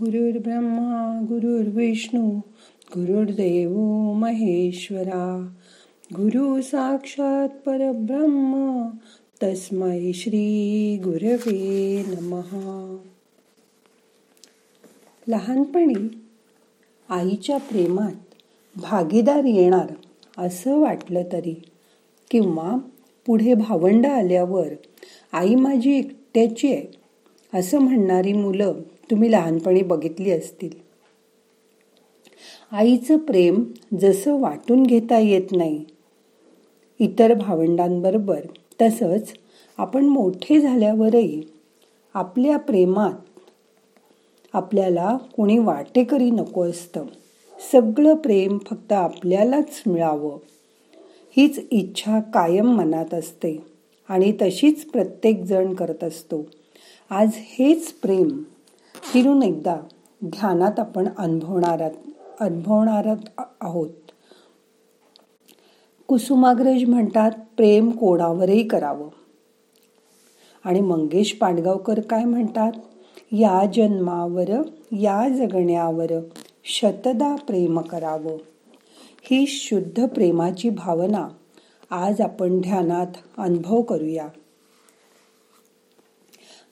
गुरुर्ब्रह्मा गुरुर्विष्णू गुरुर्देव महेश्वरा. गुरु साक्षात परब्रह्म तस्मै श्री गुरवे नमहा लहानपणी आईच्या प्रेमात भागीदार येणार असं वाटलं तरी किंवा पुढे भावंड आल्यावर आई माझी एकट्याची आहे असं म्हणणारी मुलं तुम्ही लहानपणी बघितली असतील. आईचं प्रेम जसं वाटून घेता येत नाही इतर भावंडांबरोबर तसंच आपण मोठे झाल्यावरही आपल्या प्रेमात आपल्याला कोणी वाटेकरी नको असतं. सगळं प्रेम फक्त आपल्यालाच मिळावं. हीच इच्छा कायम मनात असते आणि तशीच प्रत्येकजण करत असतो. आज हेच प्रेम फिरून एकदा ध्यानात आपण अनुभवणार अनुभवणार आहोत. कुसुमाग्रज म्हणतात प्रेम कोणावरही करावं. आणि मंगेश पाडगावकर काय म्हणतात या जन्मावर या जगण्यावर शतदा प्रेम करावं. ही शुद्ध प्रेमाची भावना आज आपण ध्यानात अनुभव करूया.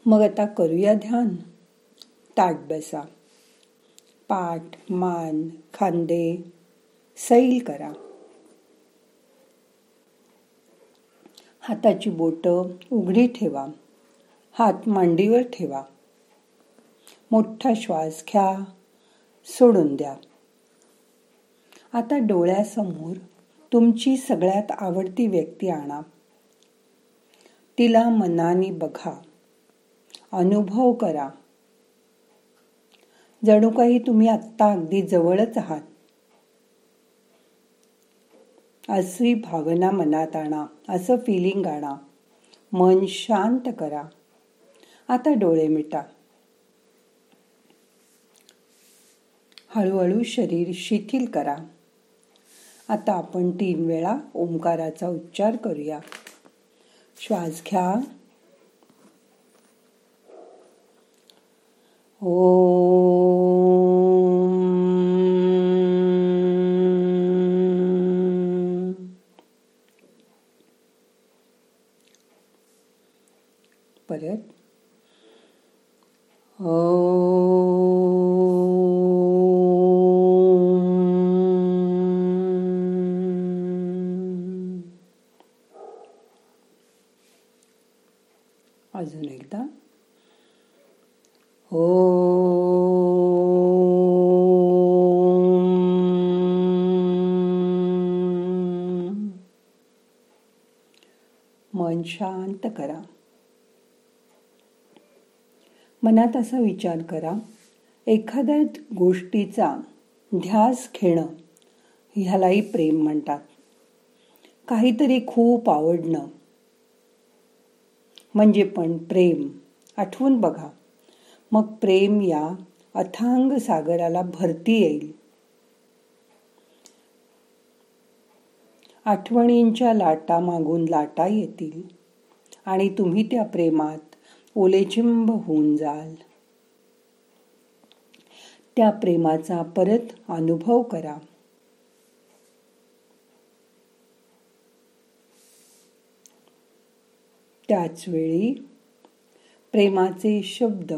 मग आता करूया ध्यान. ताट बसा पाठ मान खांदे सैल करा. हाताची बोट उघडी ठेवा. हात मांडीवर ठेवा. मोठा श्वास घ्या सोडून द्या. आता डोळ्यासमोर तुमची सगळ्यात आवडती व्यक्ती आणा. तिला मनाने बघा. अनुभव करा. जणू काही तुम्ही आत्ता अगदी जवळच आहात. अशी भावना मनात आणा असं फिलिंग आणा. मन शांत करा. आता डोळे मिटा. हळूहळू शरीर शिथिल करा. आता आपण तीन वेळा ओंकाराचा उच्चार करूया. श्वास घ्या. परत. अजून एकदा. मन शांत करा. मनात असा विचार करा एखाद्या गोष्टीचा ध्यास घेणं ह्यालाही प्रेम म्हणतात. काहीतरी खूप आवडणं म्हणजे पण प्रेम आठवून बघा. मग प्रेम या अथांग सागराला भरती येईल. आठवणींच्या लाटा मागून लाटा येतील. आणि तुम्ही त्या प्रेमात ओलेचिंब होऊन जाल. त्या प्रेमाचा परत अनुभव करा. त्याच वेळी प्रेमाचे शब्द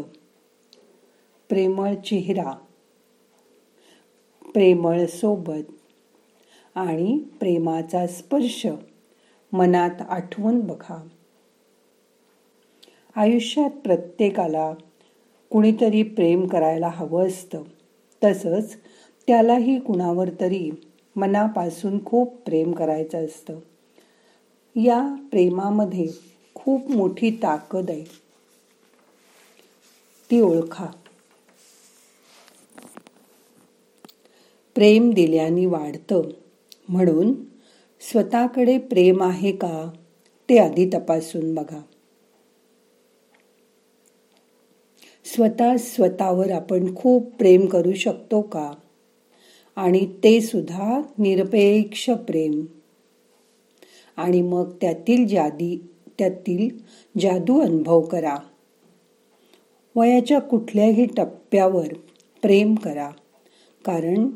प्रेमळ चेहरा प्रेमळ सोबत आणि प्रेमाचा स्पर्श मनात आठवून बघा. आयुष्यात प्रत्येकाला कुणीतरी प्रेम करायला हवं असतं. तसंच त्यालाही कुणावर तरी मनापासून खूप प्रेम करायचं असतं. या प्रेमामध्ये खूप मोठी ताकद आहे. ती ओळखा. प्रेम दिल्याने वाढतं. म्हणून स्वतःकडे प्रेम आहे का ते आधी तपासून बघा. स्वतः स्वतःवर आपण खूप प्रेम करू शकतो का? आणि ते सुद्धा निरपेक्ष प्रेम. आणि मग त्यातील जादी त्यातील जादू अनुभव करा. वयाच्या कुठल्याही टप्प्यावर प्रेम करा. कारण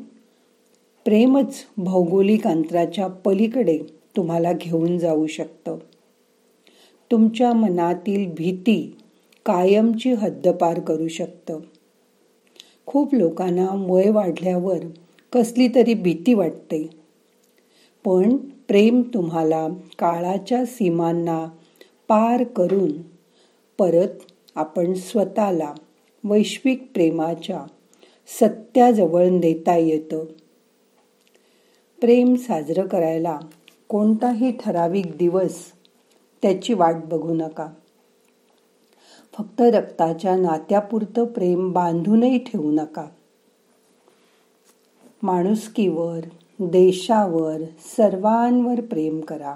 प्रेमच भौगोलिक अंतराच्या पलीकडे तुम्हाला घेऊन जाऊ शकतं. तुमच्या मनातील भीती कायमची हद्दपार करू शकतं. खूप लोकांना वय वाढल्यावर कसली तरी भीती वाटते. पण प्रेम तुम्हाला काळाच्या सीमांना पार करून परत आपण स्वतःला वैश्विक प्रेमाच्या सत्याजवळ नेता येतं. प्रेम साजरं करायला कोणताही ठराविक दिवस त्याची वाट बघू नका. फक्त रक्ताच्या नात्यापुरतं प्रेम बांधूनही ठेवू नका. माणुसकीवर देशावर सर्वांवर प्रेम करा.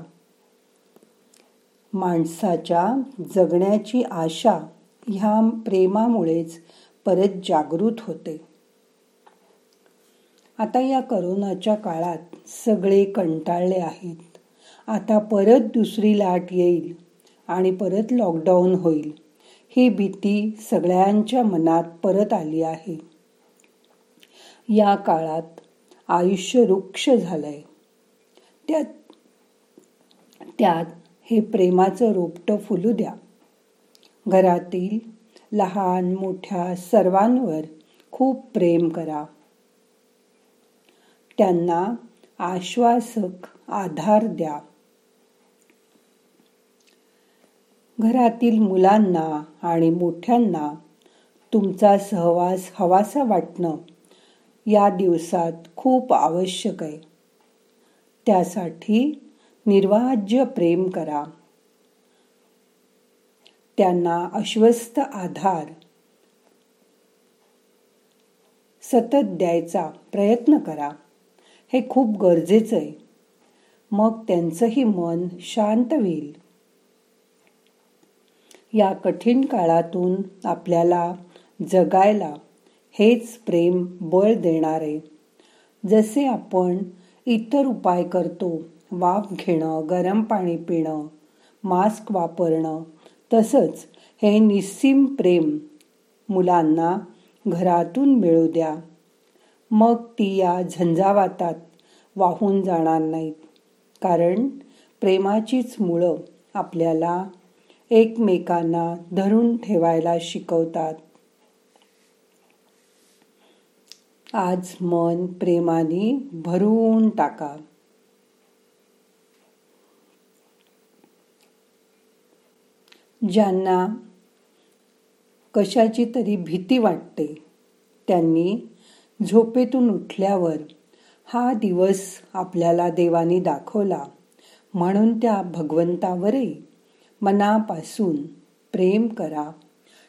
माणसाच्या जगण्याची आशा ह्या प्रेमामुळेच परत जागृत होते. आता या करोनाच्या काळात सगळे कंटाळले आहेत. आता परत दुसरी लाट येईल आणि परत लॉकडाऊन होईल. ही भीती सगळ्यांच्या मनात परत आली आहे. या काळात आयुष्य वृक्ष झालंय. त्यात त्यात हे प्रेमाचं रोपटं फुलू द्या. घरातील लहान मोठ्या सर्वांवर खूप प्रेम करा. त्यांना आश्वासक आधार द्या. घरातील मुलांना आणि मोठ्यांना तुमचा सहवास हवासा वाटणं या दिवसात खूप आवश्यक आहे. त्यासाठी निर्वाज्य प्रेम करा. त्यांना अश्वस्त आधार सतत द्यायचा प्रयत्न करा. हे खूप गरजेचं आहे. मग त्यांचंही मन शांत होईल. या कठीण काळातून आपल्याला जगायला हेच प्रेम बळ देणारे जसे आपण इतर उपाय करतो वाफ घेणं गरम पाणी पिणं मास्क वापरणं तसंच हे निस्सीम प्रेम मुलांना घरातून मिळू द्या. मग ती या झंझावातात वाहून जाणार नाहीत. कारण प्रेमाचीच मुळं आपल्याला एकमेकांना धरून ठेवायला शिकवतात. आज मन प्रेमाने भरून टाका. ज्यांना कशाची तरी भीती वाटते त्यांनी झोपेतून उठल्यावर हा दिवस आपल्याला देवाने दाखवला. म्हणून त्या भगवंतावरही मनापासून प्रेम करा.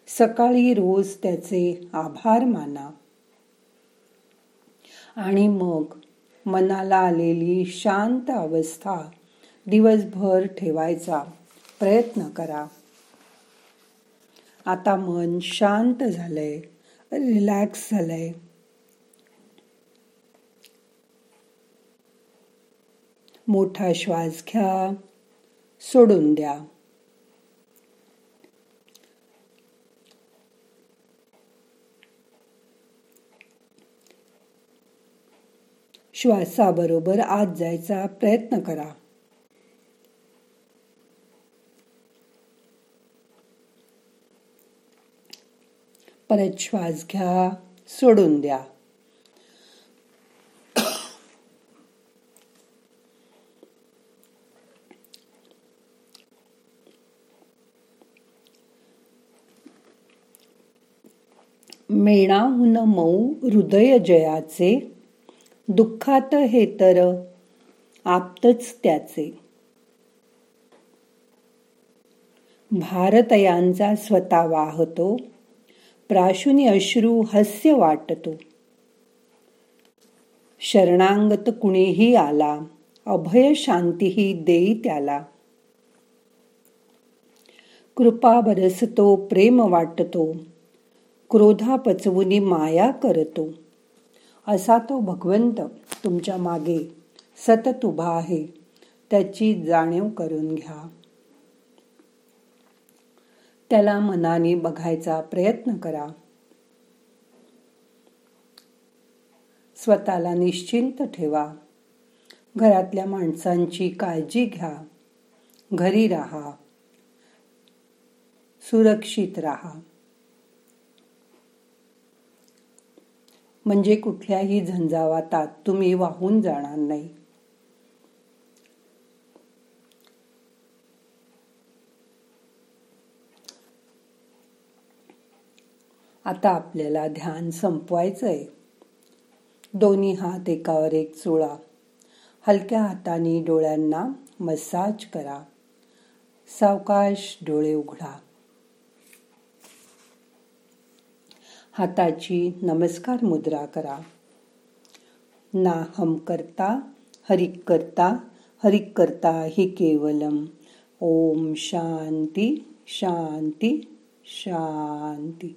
सकाळी रोज त्याचे आभार माना. आणि मग मनाला आलेली शांत अवस्था दिवसभर ठेवायचा प्रयत्न करा. आता मन शांत झालंय रिलॅक्स झालंय. मोठा श्वास घ्या. सोडून द्या. श्वासाबरोबर आत जायचा प्रयत्न करा. परत श्वास घ्या. सोडून द्या. मेणाहून मऊ हृदय जयाचे दुःखात हे तर आपतच त्याचे. भारतयांचा स्वतः वाहतो प्राशुनी अश्रू हस्य वाटतो. शरणांगत कुणीही आला अभय शांतीही देई त्याला. कृपा बरसतो प्रेम वाटतो. क्रोधा पचवुनी माया करतो. असा तो भगवंत तुमच्या मागे सतत उभा आहे. त्याची जाणीव करून घ्या. त्याला मनाने बघायचा प्रयत्न करा. स्वतःला निश्चिंत ठेवा. घरातल्या माणसांची काळजी घ्या. घरी राहा. सुरक्षित राहा. म्हणजे कुठल्याही झंझावातात तुम्ही वाहून जाणार नाही. आता आपल्याला ध्यान संपवायचंय. दोन्ही हात एकावर एक चोळा. हलक्या हाताने डोळ्यांना मसाज करा. सावकाश डोळे उघडा. हाताची नमस्कार मुद्रा करा. ना हम करता हरिक करता हरिक करता हि केवलम. ओम शांती शांती शांती.